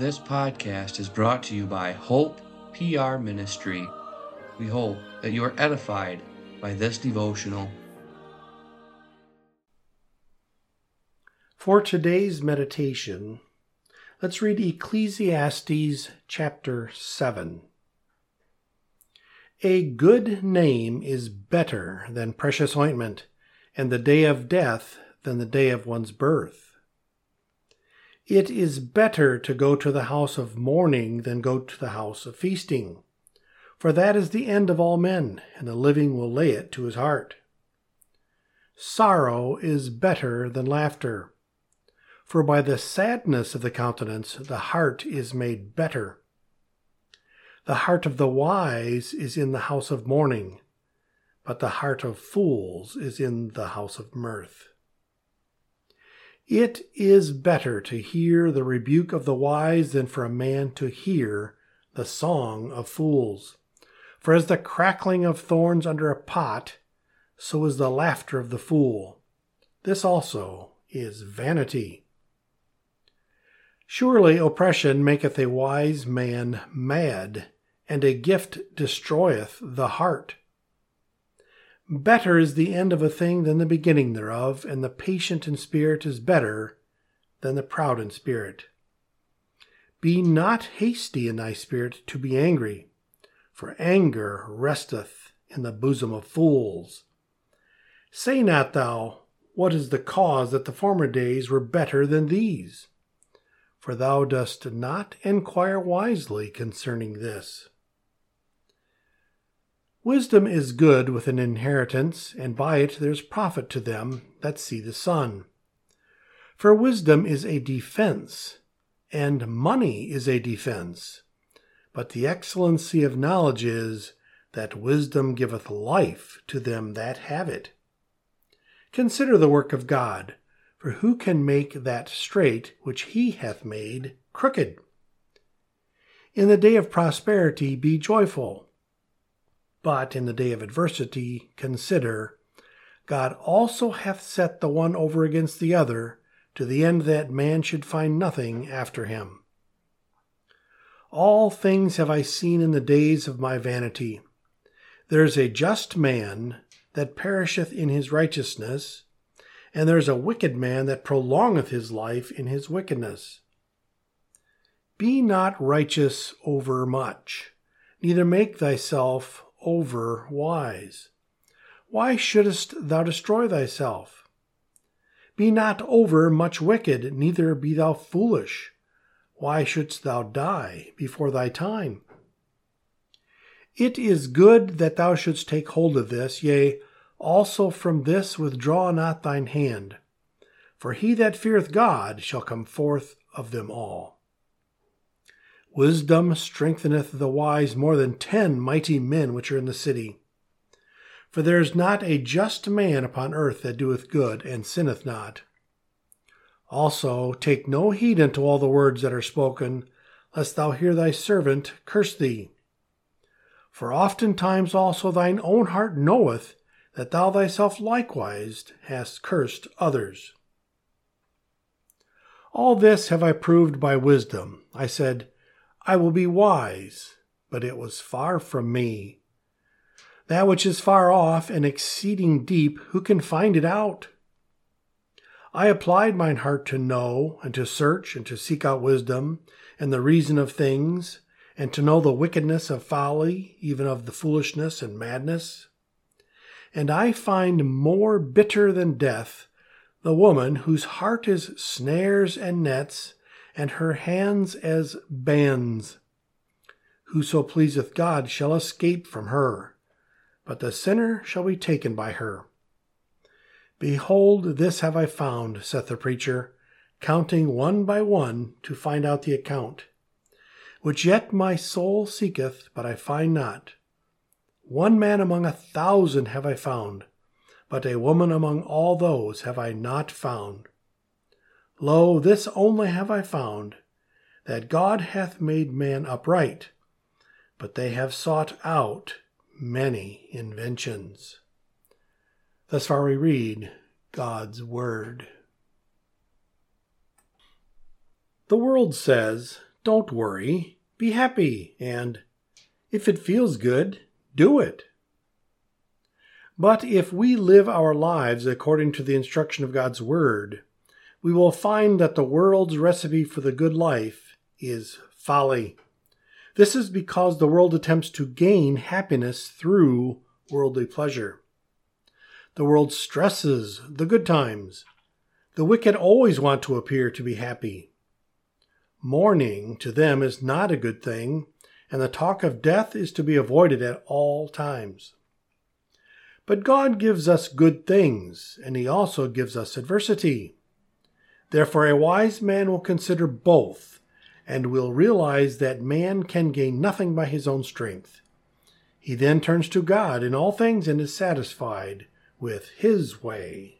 This podcast is brought to you by Hope PR Ministry. We hope that you are edified by this devotional. For today's meditation, let's read Ecclesiastes chapter 7. A good name is better than precious ointment, and the day of death than the day of one's birth. It is better to go to the house of mourning than go to the house of feasting. For that is the end of all men, and the living will lay it to his heart. Sorrow is better than laughter. For by the sadness of the countenance the heart is made better. The heart of the wise is in the house of mourning, but the heart of fools is in the house of mirth. It is better to hear the rebuke of the wise than for a man to hear the song of fools. For as the crackling of thorns under a pot, so is the laughter of the fool. This also is vanity. Surely oppression maketh a wise man mad, and a gift destroyeth the heart. Better is the end of a thing than the beginning thereof, and the patient in spirit is better than the proud in spirit. Be not hasty in thy spirit to be angry, for anger resteth in the bosom of fools. Say not thou, What is the cause that the former days were better than these? For thou dost not enquire wisely concerning this. Wisdom is good with an inheritance, and by it there's profit to them that see the sun. For wisdom is a defense, and money is a defense. But the excellency of knowledge is that wisdom giveth life to them that have it. Consider the work of God, for who can make that straight which he hath made crooked? In the day of prosperity be joyful but in the day of adversity, consider God also hath set the one over against the other, to the end that man should find nothing after him. All things have I seen in the days of my vanity. There is a just man that perisheth in his righteousness, and there is a wicked man that prolongeth his life in his wickedness. Be not righteous over much, neither make thyself over wise. Why shouldest thou destroy thyself? Be not over much wicked, neither be thou foolish. Why shouldst thou die before thy time? It is good that thou shouldst take hold of this, yea, also from this withdraw not thine hand. For he that feareth God shall come forth of them all. Wisdom strengtheneth the wise more than ten mighty men which are in the city. For there is not a just man upon earth that doeth good and sinneth not. Also, take no heed unto all the words that are spoken, lest thou hear thy servant curse thee. For oftentimes also thine own heart knoweth that thou thyself likewise hast cursed others. All this have I proved by wisdom. I said, I will be wise, but it was far from me. That which is far off and exceeding deep, who can find it out? I applied mine heart to know, and to search, and to seek out wisdom, and the reason of things, and to know the wickedness of folly, even of the foolishness and madness. And I find more bitter than death the woman whose heart is snares and nets, and her hands as bands. Whoso pleaseth God shall escape from her, but the sinner shall be taken by her. Behold, this have I found, saith the preacher, counting one by one to find out the account, which yet my soul seeketh, but I find not. One man among a thousand have I found, but a woman among all those have I not found. Lo, this only have I found, that God hath made man upright, but they have sought out many inventions. Thus far we read God's Word. The world says don't worry, be happy, and if it feels good, do it. But if we live our lives according to the instruction of God's Word, we will find that the world's recipe for the good life is folly. This is because the world attempts to gain happiness through worldly pleasure. The world stresses the good times. The wicked always want to appear to be happy. Mourning to them is not a good thing, and the talk of death is to be avoided at all times. But God gives us good things, and He also gives us adversity. Therefore, a wise man will consider both, and will realize that man can gain nothing by his own strength. He then turns to God in all things and is satisfied with His way.